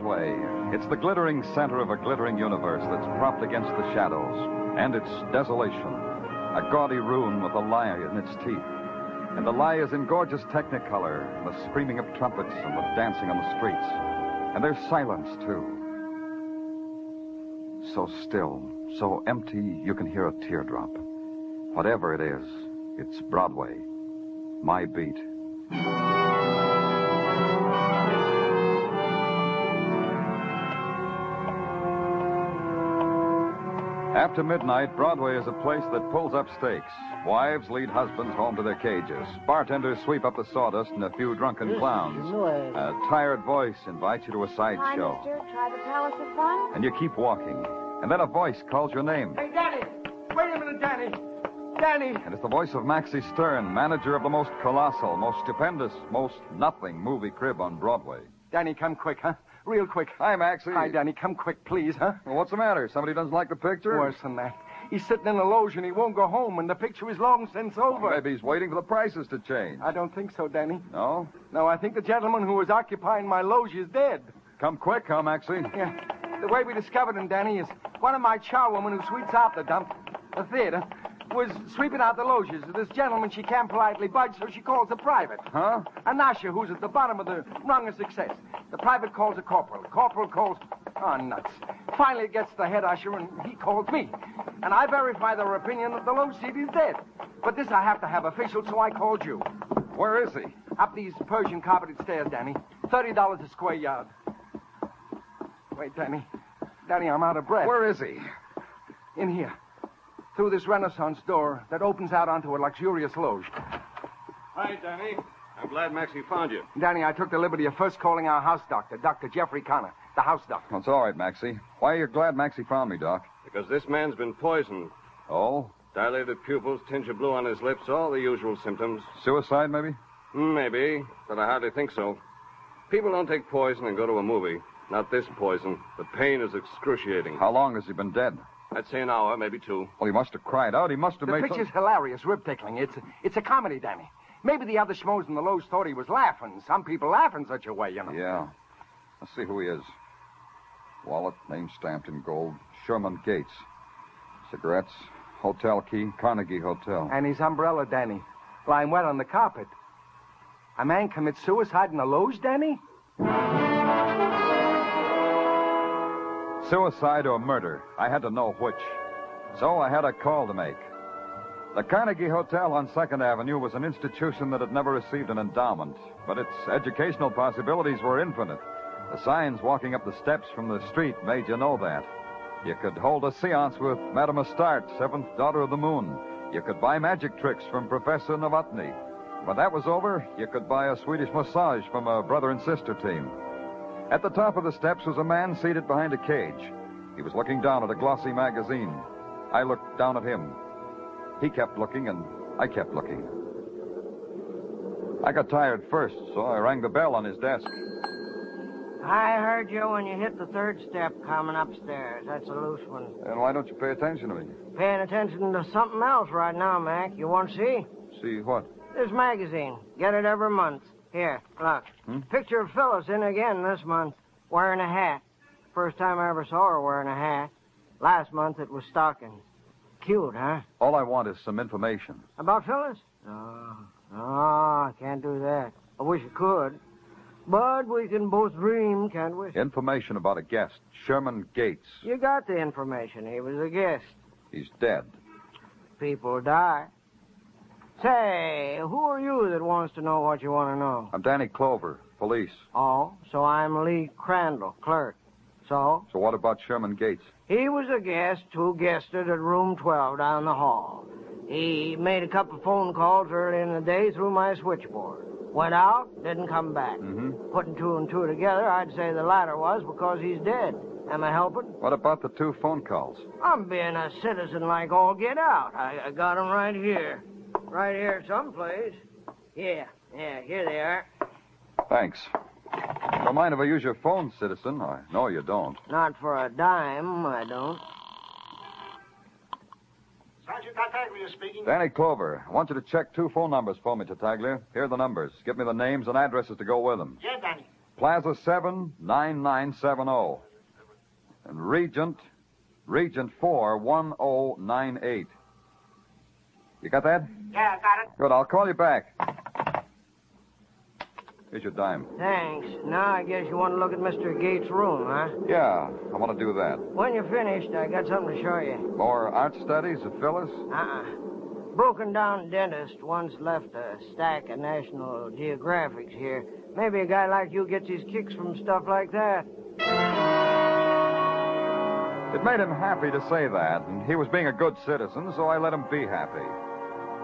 Broadway. It's the glittering center of a glittering universe that's propped against the shadows and its desolation. A gaudy ruin with a lie in its teeth. And the lie is in gorgeous technicolor, and the screaming of trumpets and the dancing on the streets. And there's silence, too. So still, so empty, you can hear a teardrop. Whatever it is, it's Broadway. My beat. After midnight, Broadway is a place that pulls up stakes. Wives lead husbands home to their cages. Bartenders sweep up the sawdust, and a few drunken clowns. A tired voice invites you to a Hi, sideshow. Try the Palace of Fun? And you keep walking. And then a voice calls your name. Hey, Danny! Wait a minute, Danny! Danny! And it's the voice of Maxie Stern, manager of the most colossal, most stupendous, most nothing movie crib on Broadway. Danny, come quick, huh? Real quick. Hi, Maxie. Hi, Danny. Come quick, please, huh? Well, what's the matter? Somebody doesn't like the picture? Worse than that. He's sitting in the loge and he won't go home, and the picture is long since over. Maybe he's waiting for the prices to change. I don't think so, Danny. No? No, I think the gentleman who was occupying my loge is dead. Come quick, huh, Maxie? Yeah. The way we discovered him, Danny, is one of my charwomen who sweeps out the dump, the theater, was sweeping out the loges. This gentleman she can't politely budge, so she calls a private. Huh? Anasha, who's at the bottom of the rung of success. The private calls a corporal. Corporal calls. Oh, nuts. Finally, it gets the head usher, and he calls me. And I verify their opinion that the low seat is dead. But this I have to have official, so I called you. Where is he? Up these Persian carpeted stairs, Danny. $30 a square yard. Wait, Danny. Danny, I'm out of breath. Where is he? In here. Through this Renaissance door that opens out onto a luxurious loge. Hi, Danny. I'm glad Maxie found you. Danny, I took the liberty of first calling our house doctor, Dr. Jeffrey Connor, the house doctor. That's all right, Maxie. Why are you glad Maxie found me, Doc? Because this man's been poisoned. Oh? Dilated pupils, tinge of blue on his lips, all the usual symptoms. Suicide, maybe? Hmm, Maybe, but I hardly think so. People don't take poison and go to a movie. Not this poison. The pain is excruciating. How long has he been dead? I'd say an hour, maybe two. Well, he must have cried out. He must have The made. The picture's hilarious, rib tickling. It's it's a comedy, Danny. Maybe the other schmoes in the loge thought he was laughing. Some people laugh in such a way, you know. Yeah. Let's see who he is. Wallet, name stamped in gold. Sherman Gates. Cigarettes. Hotel key. Carnegie Hotel. And his umbrella, Danny, lying wet on the carpet. A man commits suicide in the loge, Danny? Suicide or murder. I had to know which. So I had a call to make. The Carnegie Hotel on 2nd Avenue was an institution that had never received an endowment, but its educational possibilities were infinite. The signs walking up the steps from the street made you know that. You could hold a seance with Madame Astarte, seventh daughter of the moon. You could buy magic tricks from Professor Novotny. When that was over, you could buy a Swedish massage from a brother and sister team. At the top of the steps was a man seated behind a cage. He was looking down at a glossy magazine. I looked down at him. He kept looking, and I kept looking. I got tired first, so I rang the bell on his desk. I heard you when you hit the third step coming upstairs. That's a loose one. And why don't you pay attention to me? Paying attention to something else right now, Mac. You want to see? See what? This magazine. Get it every month. Here, look. Hmm? Picture of Phyllis in again this month, wearing a hat. First time I ever saw her wearing a hat. Last month it was stockings. Cute, huh? All I want is some information. About Phyllis? No. No, I can't do that. I wish I could. But we can both dream, can't we? Information about a guest, Sherman Gates. You got the information. He was a guest. He's dead. People die. Say, who are you that wants to know what you want to know? I'm Danny Clover, police. Oh, so I'm Lee Crandall, clerk. So? So what about Sherman Gates? He was a guest who guested at room 12 down the hall. He made a couple of phone calls early in the day through my switchboard. Went out, didn't come back. Mm-hmm. Putting two and two together, I'd say the latter was because he's dead. Am I helping? What about the two phone calls? I'm being a citizen like all get out. I, I got 'em right here. Right here someplace. Yeah, yeah, here they are. Thanks. Don't mind if I use your phone, citizen. I know you don't. Not for a dime, I don't. Sergeant Tartaglia speaking. Danny Clover, I want you to check two phone numbers for me, Tartaglia. Here are the numbers. Give me the names and addresses to go with them. Yeah, Danny. Plaza 7, 9970. And Regent, Regent 4, 1098. You got that? Yeah, I got it. Good, I'll call you back. Here's your dime. Thanks. Now I guess you want to look at Mr. Gates' room, huh? Yeah, I want to do that. When you're finished, I got something to show you. More art studies of Phyllis? Uh-uh. Broken down dentist once left a stack of National Geographics here. Maybe a guy like you gets his kicks from stuff like that. It made him happy to say that, and he was being a good citizen, so I let him be happy.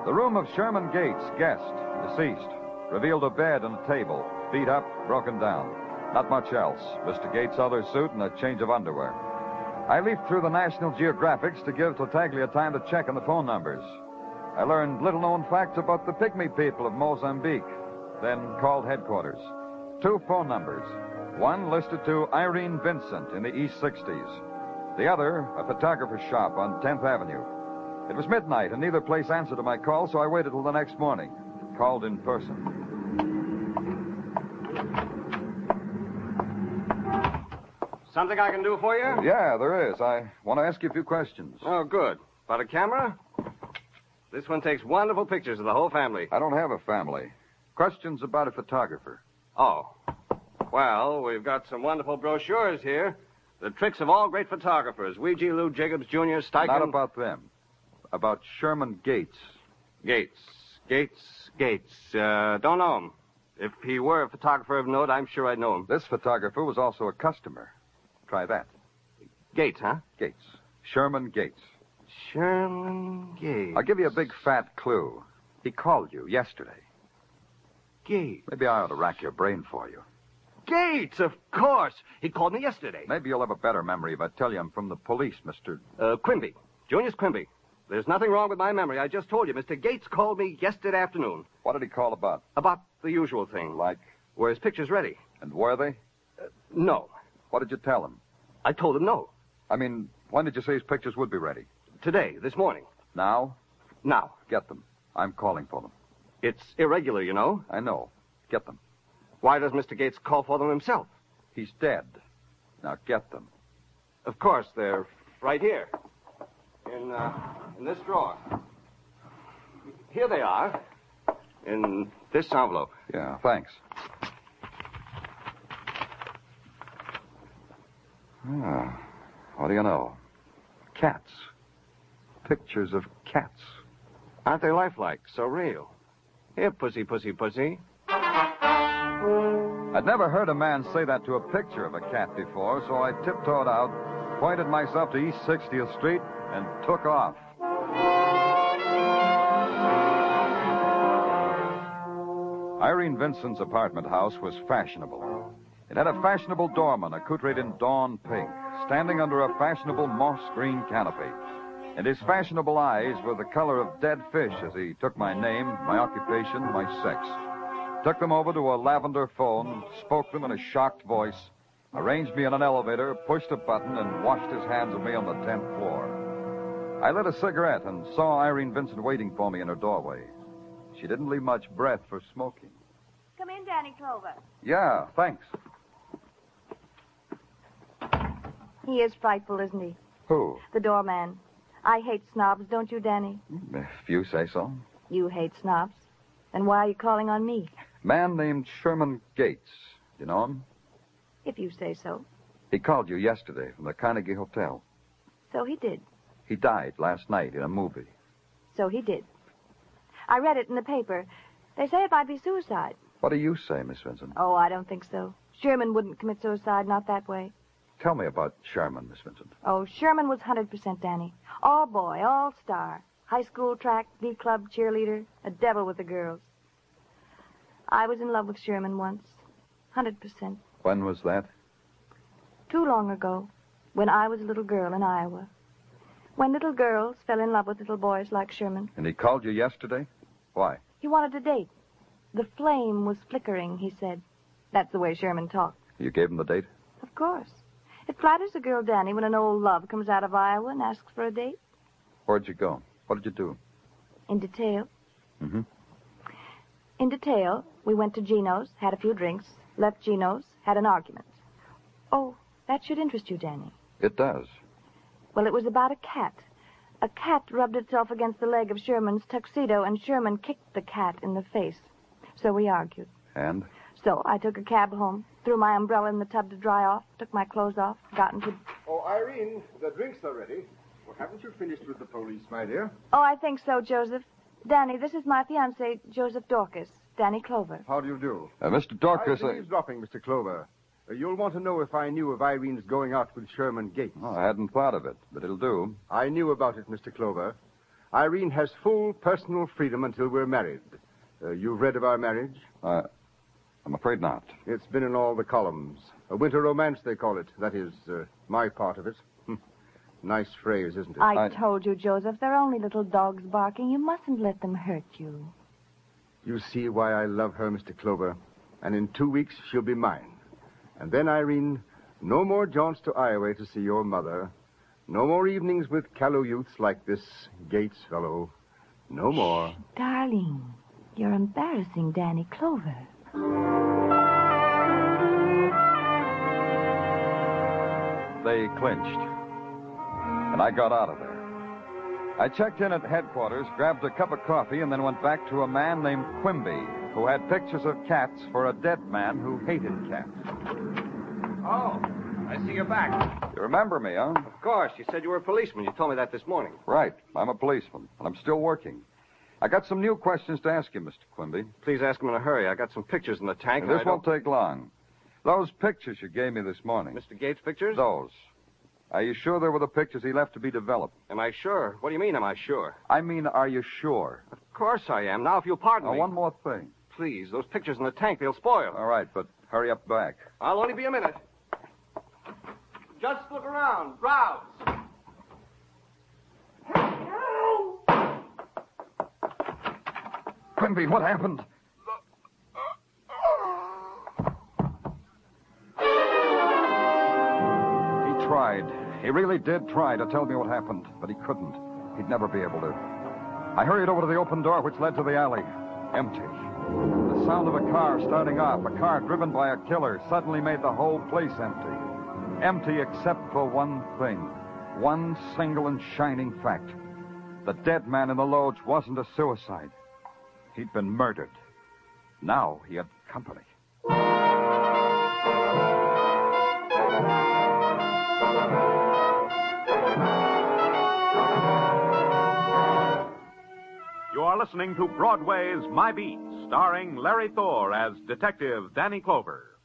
The room of Sherman Gates, guest, deceased, revealed a bed and a table, beat up, broken down. Not much else. Mr. Gates' other suit and a change of underwear. I leafed through the National Geographics to give Tartaglia time to check on the phone numbers. I learned little known facts about the pygmy people of Mozambique, then called headquarters. Two phone numbers. One listed to Irene Vincent in the East 60s. The other, a photographer's shop on 10th Avenue. It was midnight, and neither place answered to my call, so I waited till the next morning. Called in person. Something I can do for you? Yeah, there is. I want to ask you a few questions. Oh, good. About a camera? This one takes wonderful pictures of the whole family. I don't have a family. Questions about a photographer. Oh. Well, we've got some wonderful brochures here. The tricks of all great photographers. Weegee Lou Jacobs Jr., Steichen. Not about them. About Sherman Gates. Gates. Gates. Gates. Uh, don't know him. If he were a photographer of note, I'm sure I'd know him. This photographer was also a customer. Try that. Gates, huh? Gates. Sherman Gates. Sherman Gates. I'll give you a big fat clue. He called you yesterday. Gates. Maybe I ought to rack your brain for you. Gates, of course. He called me yesterday. Maybe you'll have a better memory if I tell you I'm from the police, Mr. Uh, Quimby. Junius Quimby. There's nothing wrong with my memory. I just told you. Mr. Gates called me yesterday afternoon. What did he call about? About the usual thing. Like? Were his pictures ready? And were they? Uh, no. What did you tell him? I told him no. I mean, when did you say his pictures would be ready? Today, this morning. Now? Now. Get them. I'm calling for them. It's irregular, you know. I know. Get them. Why does Mr. Gates call for them himself? He's dead. Now get them. Of course, they're right here. In, uh, in this drawer. Here they are. In this envelope. Yeah, thanks. Ah, what do you know? Cats. Pictures of cats. Aren't they lifelike? So real. Here, pussy, pussy, pussy. I'd never heard a man say that to a picture of a cat before, so I tiptoed out, pointed myself to East 60th Street, and took off. Irene Vincent's apartment house was fashionable. It had a fashionable doorman accoutred in dawn pink, standing under a fashionable moss green canopy. And his fashionable eyes were the color of dead fish as he took my name, my occupation, my sex. Took them over to a lavender phone, spoke them in a shocked voice, arranged me in an elevator, pushed a button, and washed his hands of me on the 10th floor. I lit a cigarette and saw Irene Vincent waiting for me in her doorway. She didn't leave much breath for smoking. Come in, Danny Clover. Yeah, thanks. He is frightful, isn't he? Who? The doorman. I hate snobs, don't you, Danny? If you say so. You hate snobs. Then why are you calling on me? Man named Sherman Gates. You know him? If you say so. He called you yesterday from the Carnegie Hotel. So he did. He died last night in a movie. So he did. I read it in the paper. They say it might be suicide. What do you say, Miss Vincent? Oh, I don't think so. Sherman wouldn't commit suicide, not that way. Tell me about Sherman, Miss Vincent. Oh, Sherman was 100% Danny. All boy, all star. High school track, V club cheerleader, a devil with the girls. I was in love with Sherman once. 100%. When was that? Too long ago, when I was a little girl in Iowa. When little girls fell in love with little boys like Sherman. And he called you yesterday? Why? He wanted a date. The flame was flickering, he said. That's the way Sherman talked. You gave him the date? Of course. It flatters a girl, Danny, when an old love comes out of Iowa and asks for a date. Where'd you go? What did you do? In detail. Mm-hmm. In detail, we went to Gino's, had a few drinks, left Gino's, had an argument. Oh, that should interest you, Danny. It does. Well, it was about a cat. A cat rubbed itself against the leg of Sherman's tuxedo, and Sherman kicked the cat in the face. So we argued. And? So I took a cab home, threw my umbrella in the tub to dry off, took my clothes off, got into. Oh, Irene, the drinks are ready. Well, haven't you finished with the police, my dear? Oh, I think so, Joseph. Danny, this is my fiance, Joseph Dorcas. Danny Clover. How do you do? Uh, Mr. Dorcas, I'm I... eavesdropping, Mr. Clover. Uh, you'll want to know if I knew of Irene's going out with Sherman Gates. Oh, I hadn't thought of it, but it'll do. I knew about it, Mr. Clover. Irene has full personal freedom until we're married. Uh, you've read of our marriage? Uh, I'm afraid not. It's been in all the columns. A winter romance, they call it. That is, uh, my part of it. nice phrase, isn't it? I, I told you, Joseph, they're only little dogs barking. You mustn't let them hurt you. You see why I love her, Mr. Clover. And in two weeks, she'll be mine. And then, Irene, no more jaunts to Iowa to see your mother. No more evenings with callow youths like this Gates fellow. No more. Shh, darling, you're embarrassing Danny Clover. They clinched. And I got out of there. I checked in at headquarters, grabbed a cup of coffee, and then went back to a man named Quimby, who had pictures of cats for a dead man who hated cats. Oh, I see you're back. You remember me, huh? Of course. You said you were a policeman. You told me that this morning. Right. I'm a policeman, and I'm still working. I got some new questions to ask you, Mr. Quimby. Please ask them in a hurry. I got some pictures in the tank. And this won't take long. Those pictures you gave me this morning. Mr. Gates' pictures? Those. Are you sure they were the pictures he left to be developed? Am I sure? What do you mean, am I sure? I mean, are you sure? Of course I am. Now, if you'll pardon now, me. one more thing. Please, those pictures in the tank, they'll spoil. All right, but hurry up back. I'll only be a minute. Just look around. Browse. Quimby, what happened? He tried. He really did try to tell me what happened, but he couldn't. He'd never be able to. I hurried over to the open door which led to the alley. Empty. The sound of a car starting off, a car driven by a killer, suddenly made the whole place empty. Empty except for one thing. One single and shining fact. The dead man in the lodge wasn't a suicide. He'd been murdered. Now he had company. You're listening to Broadway's My Beat, starring Larry Thor as Detective Danny Clover.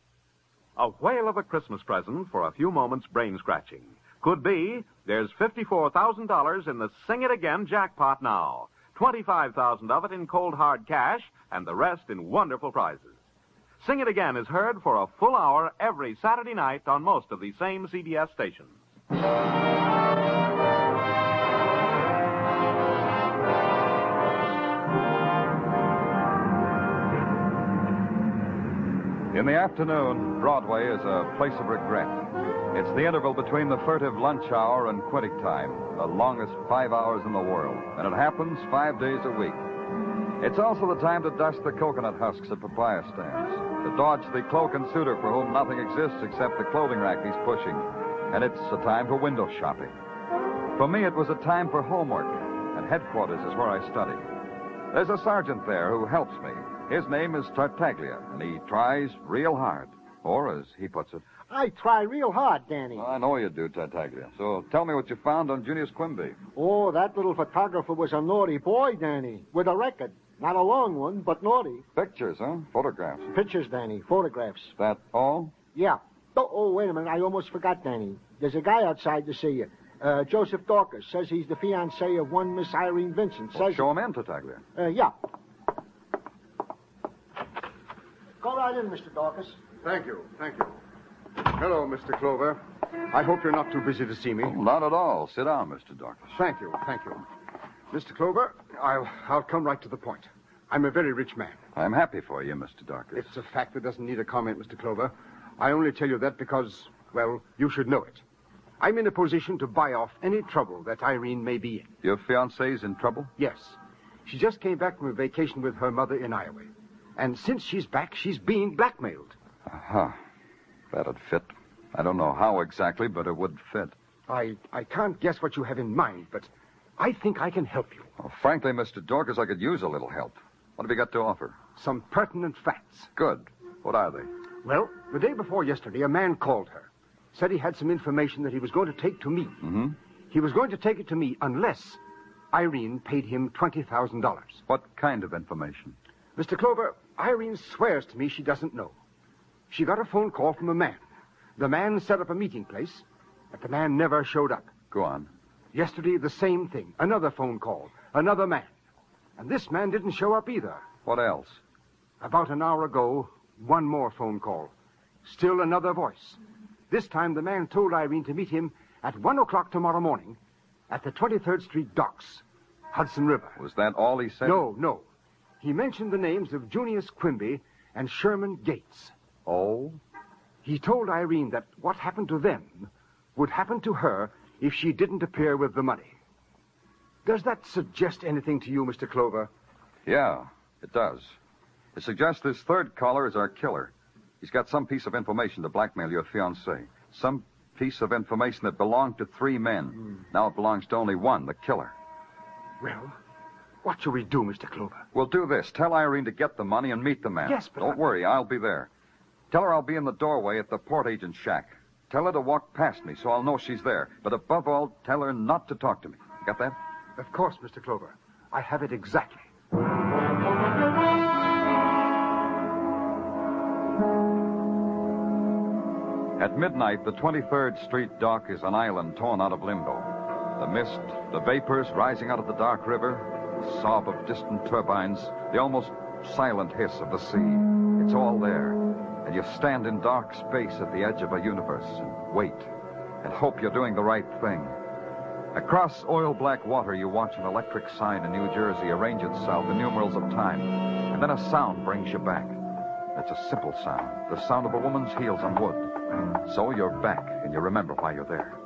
A whale of a Christmas present for a few moments brain scratching. Could be there's $54,000 in the Sing It Again jackpot now. 25,000 of it in cold hard cash and the rest in wonderful prizes. Sing It Again is heard for a full hour every Saturday night on most of the same CBS stations. In the afternoon, Broadway is a place of regret. It's the interval between the furtive lunch hour and quitting time, the longest five hours in the world, and it happens five days a week. It's also the time to dust the coconut husks at papaya stands, to dodge the cloak and suitor for whom nothing exists except the clothing rack he's pushing, and it's a time for window shopping. For me, it was a time for homework, and headquarters is where I study. There's a sergeant there who helps me. His name is Tartaglia, and he tries real hard. Or, as he puts it, I try real hard, Danny. I know you do, Tartaglia. So tell me what you found on Junius Quimby. Oh, that little photographer was a naughty boy, Danny, with a record. Not a long one, but naughty. Pictures, huh? Photographs. Pictures, Danny, photographs. That all? Yeah. Oh, oh, wait a minute. I almost forgot, Danny. There's a guy outside to see you. Uh, Joseph Dorcas says he's the fiancé of one Miss Irene Vincent. Says Well, show him in, Tartaglia. Uh, yeah. Go right in, Mr. Dorcas. Thank you, thank you. Hello, Mr. Clover. I hope you're not too busy to see me. Oh, not at all. Sit down, Mr. Dorcas. Thank you, thank you. Mr. Clover, I'll, I'll come right to the point. I'm a very rich man. I'm happy for you, Mr. Dorcas. It's a fact that doesn't need a comment, Mr. Clover. I only tell you that because, well, you should know it. I'm in a position to buy off any trouble that Irene may be in. Your fiancée's in trouble? Yes. She just came back from a vacation with her mother in Iowa. And since she's back, she's being blackmailed. Aha. That'd fit. I don't know how exactly, but it would fit. I, I can't guess what you have in mind, but I think I can help you. Well, frankly, Mr. Dorcas, I could use a little help. What have you got to offer? Some pertinent facts. Good. What are they? Well, the day before yesterday, a man called her. Said he had some information that he was going to take to me. Mm-hmm. He was going to take it to me unless Irene paid him $20,000. What kind of information? Mr. Clover, Irene swears to me she doesn't know. She got a phone call from a man. The man set up a meeting place, but the man never showed up. Go on. Yesterday, the same thing. Another phone call. Another man. And this man didn't show up either. What else? About an hour ago, one more phone call. Still another voice. This time, the man told Irene to meet him at one o'clock tomorrow morning at the 23rd Street docks, Hudson River. Was that all he said? No, no. He mentioned the names of Junius Quimby and Sherman Gates. Oh? He told Irene that what happened to them would happen to her if she didn't appear with the money. Does that suggest anything to you, Mr. Clover? Yeah, it does. It suggests this third caller is our killer. He's got some piece of information to blackmail your fiancée. Some piece of information that belonged to three men. Hmm. Now it belongs to only one, the killer. Well, what shall we do, Mr. Clover? We'll do this. Tell Irene to get the money and meet the man. Yes, but Don't I- worry, I'll be there. Tell her I'll be in the doorway at the port agent's shack. Tell her to walk past me so I'll know she's there. But above all, tell her not to talk to me. Got that? Of course, Mr. Clover. I have it exactly. At midnight, the 23rd Street dock is an island torn out of limbo. The mist, the vapors rising out of the dark river, the sob of distant turbines, the almost silent hiss of the sea. It's all there. And you stand in dark space at the edge of a universe and wait and hope you're doing the right thing. Across oil black water, you watch an electric sign in New Jersey arrange itself in numerals of time. And then a sound brings you back. It's a simple sound, the sound of a woman's heels on wood. So you're back, and you remember why you're there.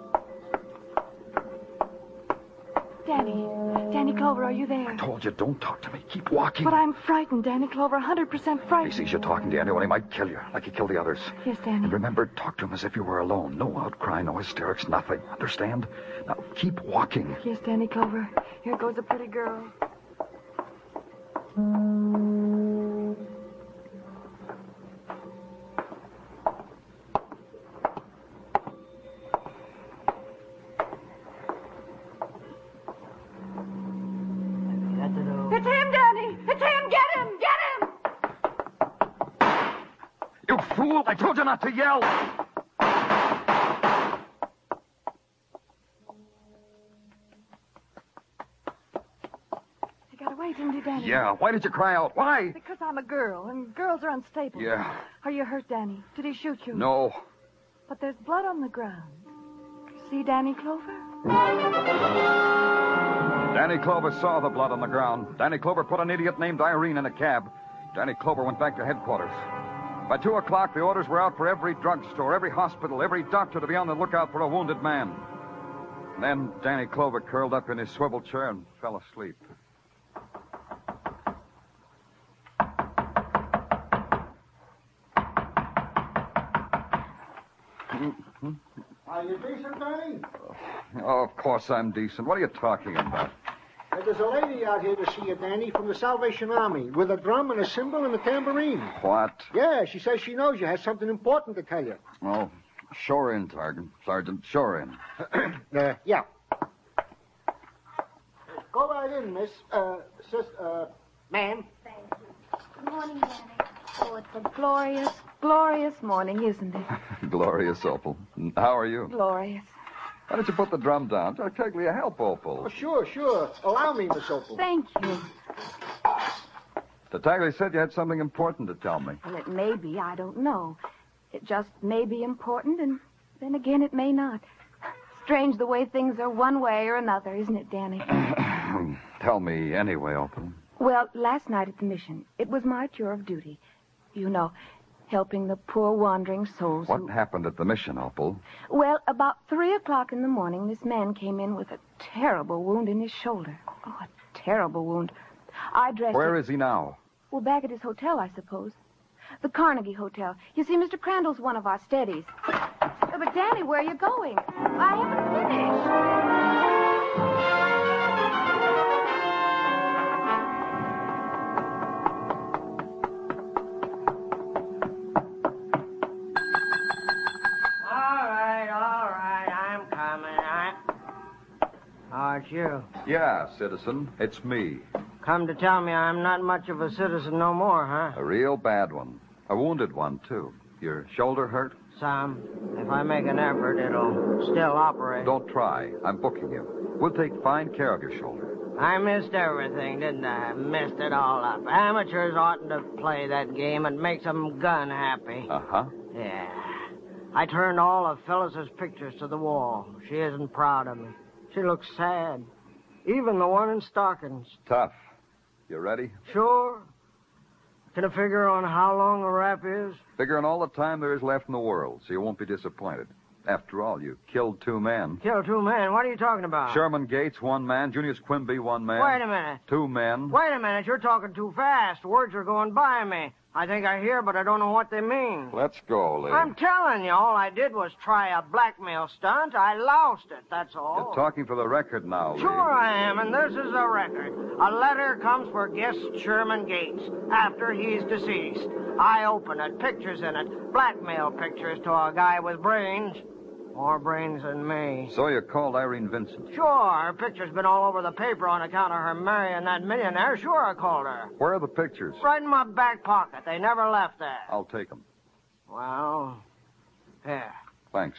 Danny. Danny Clover, are you there? I told you, don't talk to me. Keep walking. But I'm frightened, Danny Clover, 100% frightened. He sees you talking to anyone, he might kill you, like he killed the others. Yes, Danny. And remember, talk to him as if you were alone. No outcry, no hysterics, nothing. Understand? Now, keep walking. Yes, Danny Clover. Here goes a pretty girl. It's him, Danny! You fool! I told you not to yell! He got away, didn't he, Danny? Yeah, why did you cry out? Why? Because I'm a girl, and girls are unstable. Yeah. Are you hurt, Danny? Did he shoot you? No. But there's blood on the ground. See, Danny Clover? Danny Clover saw the blood on the ground. Danny Clover put an idiot named Irene in a cab. Danny Clover went back to headquarters. By two o'clock, the orders were out for every drugstore, every hospital, every doctor to be on the lookout for a wounded man. Then Danny Clover curled up in his swivel chair and fell asleep. Are you decent, Danny? Oh, of course I'm decent. What are you talking about? Uh, There's a lady out here to see you, Danny, from the Salvation Army, with a drum and a cymbal and a tambourine. What? Yeah, she says she knows you, has something important to tell you. Oh, sure in, Sergeant. Sergeant, sure in. Uh, yeah. Go right in, miss. Uh, sis, uh, ma'am. Thank you. Good morning, Danny. Oh, it's a glorious, glorious morning, isn't it? Glorious Opal. How are you? Glorious. Why don't you put the drum down? Tartaglia, help Opal. Oh, sure, sure. Allow me, Miss Opal. Thank you. The Tartaglia said you had something important to tell me. Well, it may be. I don't know. It just may be important, and then again, it may not. Strange the way things are one way or another, isn't it, Danny? tell me anyway, Opal. Well, last night at the mission, it was my tour of duty. You know, helping the poor wandering souls. What who... happened at the mission, Opal? Well, about three o'clock in the morning, this man came in with a terrible wound in his shoulder. Oh, a terrible wound. I dressed Where him- is he now? Well, back at his hotel, I suppose. The Carnegie Hotel. You see, Mr. Crandall's one of our steadies. Uh, But, Danny, where are you going? I haven't finished. Oh, it's you. Yeah, citizen. It's me. Come to tell me I'm not much of a citizen no more, huh? A real bad one. A wounded one, too. Your shoulder hurt? Some. If I make an effort, it'll still operate. Don't try. I'm booking you. We'll take fine care of your shoulder. I missed everything, didn't I? Missed it all up. Amateurs oughtn't to play that game. It makes 'em gun happy. Uh huh. Yeah. I turned all of Phyllis's pictures to the wall. She isn't proud of me. She looks sad. Even the one in stockings. Tough. You ready? Sure. Can I figure on how long a rap is? Figuring all the time there is left in the world, so you won't be disappointed. After all, you killed two men. Kill two men. What are you talking about? Sherman Gates, one man. Junius Quimby, one man. Wait a minute. Two men. Wait a minute. You're talking too fast. Words are going by me. I think I hear, but I don't know what they mean. Let's go, Lee. I'm telling you, all I did was try a blackmail stunt. I lost it, that's all. You're talking for the record now, Lee. Sure I am, and this is a record. A letter comes for guest Sherman Gates after he's deceased. I open it, pictures in it, blackmail pictures to a guy with brains. More brains than me. So you called Irene Vincent. Sure, her picture's been all over the paper on account of her marrying that millionaire. Sure, I called her. Where are the pictures? Right in my back pocket. They never left there. I'll take them. Well, here. Thanks.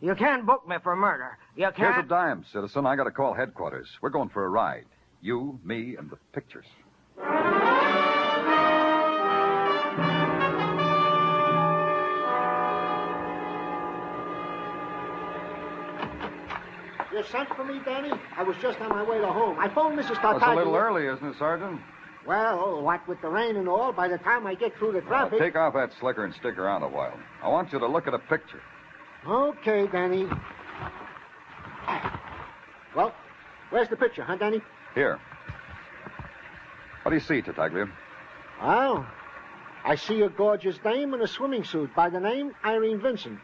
You can't book me for murder. You can't. Here's a dime, citizen. I gotta call headquarters. We're going for a ride. You, me, and the pictures. You sent for me, Danny? I was just on my way to home. I phoned Mrs. That's It's a little early, isn't it, Sergeant? Well, what with the rain and all, by the time I get through the traffic... take off that slicker and stick around a while. I want you to look at a picture. Okay, Danny. Well, where's the picture, huh, Danny? Here. What do you see, Tartaglia? Well, I see a gorgeous dame in a swimming suit by the name Irene Vincent.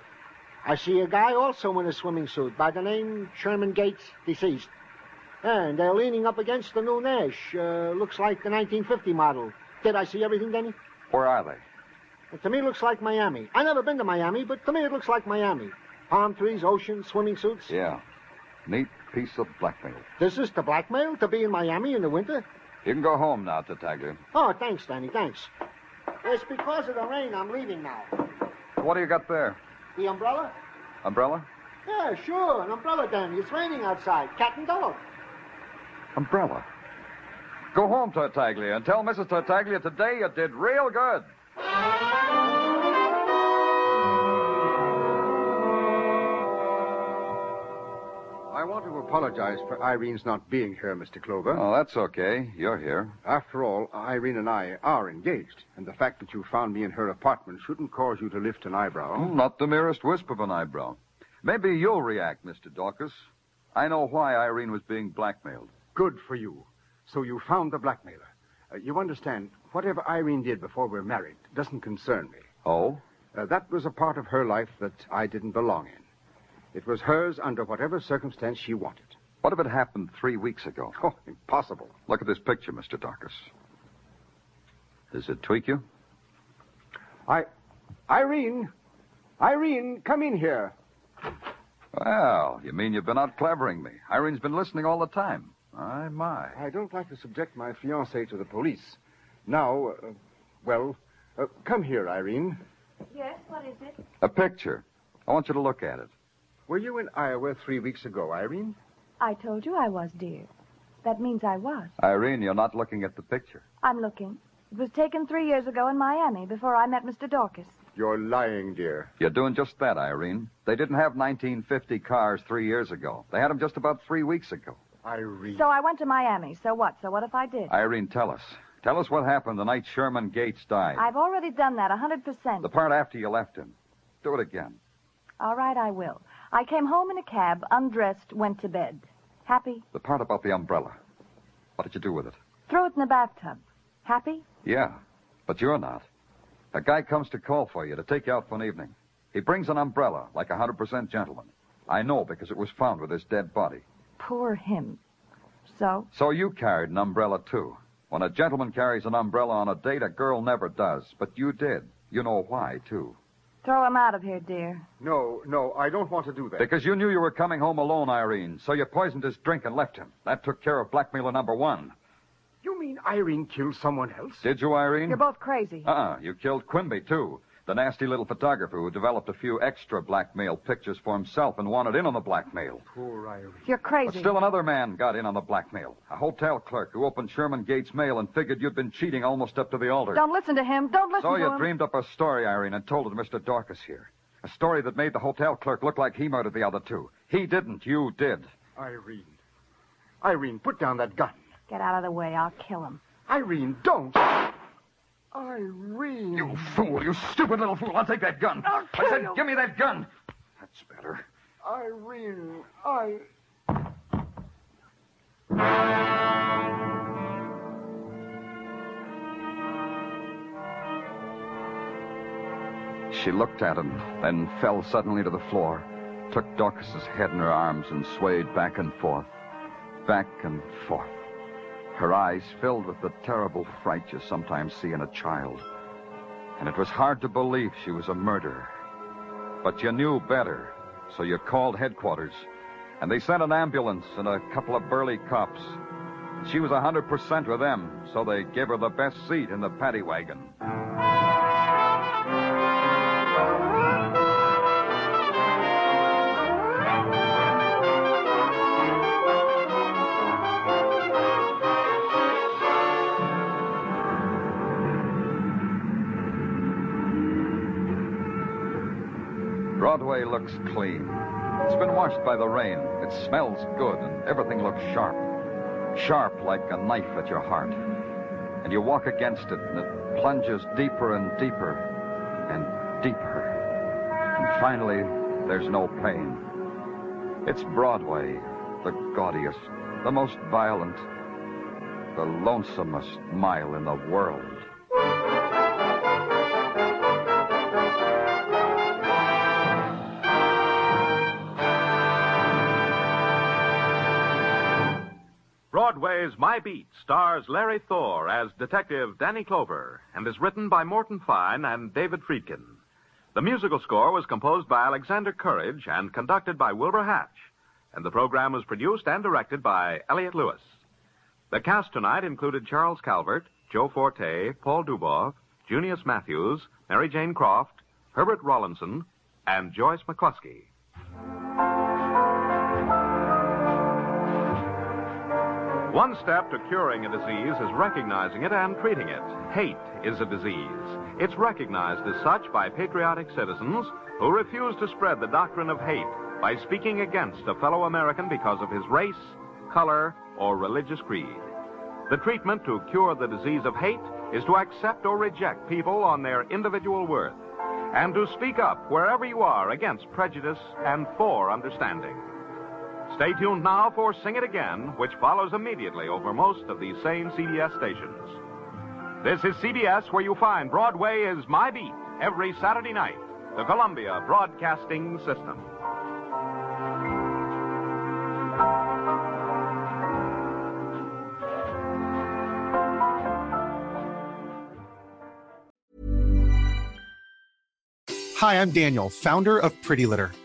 I see a guy also in a swimming suit by the name Sherman Gates, deceased. And they're leaning up against the new Nash. Uh, looks like the 1950 model. Did I see everything, Denny? Where are they? To me, it looks like Miami. i never been to Miami, but to me, it looks like Miami. Palm trees, ocean, swimming suits. Yeah. Neat piece of blackmail. This is the blackmail to be in Miami in the winter? You can go home now, Tartaglia. Oh, thanks, Danny, thanks. It's because of the rain I'm leaving now. What do you got there? The umbrella? Umbrella? Yeah, sure, an umbrella, Danny. It's raining outside. Cat and dog. Umbrella. Go home, Tartaglia, and tell Mrs. Tartaglia today you did real good. I want to apologize for Irene's not being here, Mr. Clover. Oh, that's okay. You're here. After all, Irene and I are engaged, and the fact that you found me in her apartment shouldn't cause you to lift an eyebrow. Oh, not the merest wisp of an eyebrow. Maybe you'll react, Mr. Dorcas. I know why Irene was being blackmailed. Good for you. So you found the blackmailer. Uh, you understand, whatever Irene did before we're married doesn't concern me. Oh? Uh, that was a part of her life that I didn't belong in. It was hers under whatever circumstance she wanted. What if it happened three weeks ago? Oh, impossible. Look at this picture, Mr. Dorcas. Does it tweak you? I. Irene! Irene, come in here. Well, you mean you've been out clevering me. Irene's been listening all the time. My, my. I don't like to subject my fiancée to the police. Now, uh, well, uh, come here, Irene. Yes, what is it? A picture. I want you to look at it. Were you in Iowa three weeks ago, Irene? I told you I was, dear. That means I was. Irene, you're not looking at the picture. I'm looking. It was taken three years ago in Miami before I met Mr. Dorcas. You're lying, dear. You're doing just that, Irene. They didn't have 1950 cars three years ago. They had them just about three weeks ago. Irene. So I went to Miami. So what? So what if I did? Irene, tell us. Tell us what happened the night Sherman Gates died. I've already done that, a 100%. The part after you left him. Do it again. All right, I will. I came home in a cab, undressed, went to bed. Happy? The part about the umbrella. What did you do with it? Throw it in the bathtub. Happy? Yeah, but you're not. A guy comes to call for you to take you out for an evening. He brings an umbrella, like a 100% gentleman. I know because it was found with his dead body. Poor him. So? So you carried an umbrella, too. When a gentleman carries an umbrella on a date, a girl never does. But you did. You know why, too. Throw him out of here, dear. No, no, I don't want to do that. Because you knew you were coming home alone, Irene. So you poisoned his drink and left him. That took care of blackmailer number one. You mean Irene killed someone else? Did you, Irene? You're both crazy. Uh-uh. You killed Quimby, too. The nasty little photographer who developed a few extra blackmail pictures for himself and wanted in on the blackmail. Poor Irene. You're crazy. But still another man got in on the blackmail. A hotel clerk who opened Sherman Gates' mail and figured you'd been cheating almost up to the altar. Don't listen to him. Don't listen so to him. So you dreamed up a story, Irene, and told it to Mr. Dorcas here. A story that made the hotel clerk look like he murdered the other two. He didn't. You did. Irene. Irene, put down that gun. Get out of the way. I'll kill him. Irene, don't. Irene. You fool. You stupid little fool. I'll take that gun. I'll I said, you. give me that gun. That's better. Irene, I. She looked at him, then fell suddenly to the floor, took Dorcas's head in her arms, and swayed back and forth, back and forth. Her eyes filled with the terrible fright you sometimes see in a child. And it was hard to believe she was a murderer. But you knew better, so you called headquarters. And they sent an ambulance and a couple of burly cops. She was a 100% with them, so they gave her the best seat in the paddy wagon. Looks clean. It's been washed by the rain. It smells good, and everything looks sharp. Sharp like a knife at your heart. And you walk against it, and it plunges deeper and deeper and deeper. And finally, there's no pain. It's Broadway, the gaudiest, the most violent, the lonesomest mile in the world. Broadway's My Beat stars Larry Thor as Detective Danny Clover and is written by Morton Fine and David Friedkin. The musical score was composed by Alexander Courage and conducted by Wilbur Hatch, and the program was produced and directed by Elliott Lewis. The cast tonight included Charles Calvert, Joe Forte, Paul Dubov, Junius Matthews, Mary Jane Croft, Herbert Rawlinson, and Joyce McCluskey. One step to curing a disease is recognizing it and treating it. Hate is a disease. It's recognized as such by patriotic citizens who refuse to spread the doctrine of hate by speaking against a fellow American because of his race, color, or religious creed. The treatment to cure the disease of hate is to accept or reject people on their individual worth and to speak up wherever you are against prejudice and for understanding. Stay tuned now for Sing It Again, which follows immediately over most of these same CBS stations. This is CBS, where you find Broadway is My Beat every Saturday night, the Columbia Broadcasting System. Hi, I'm Daniel, founder of Pretty Litter.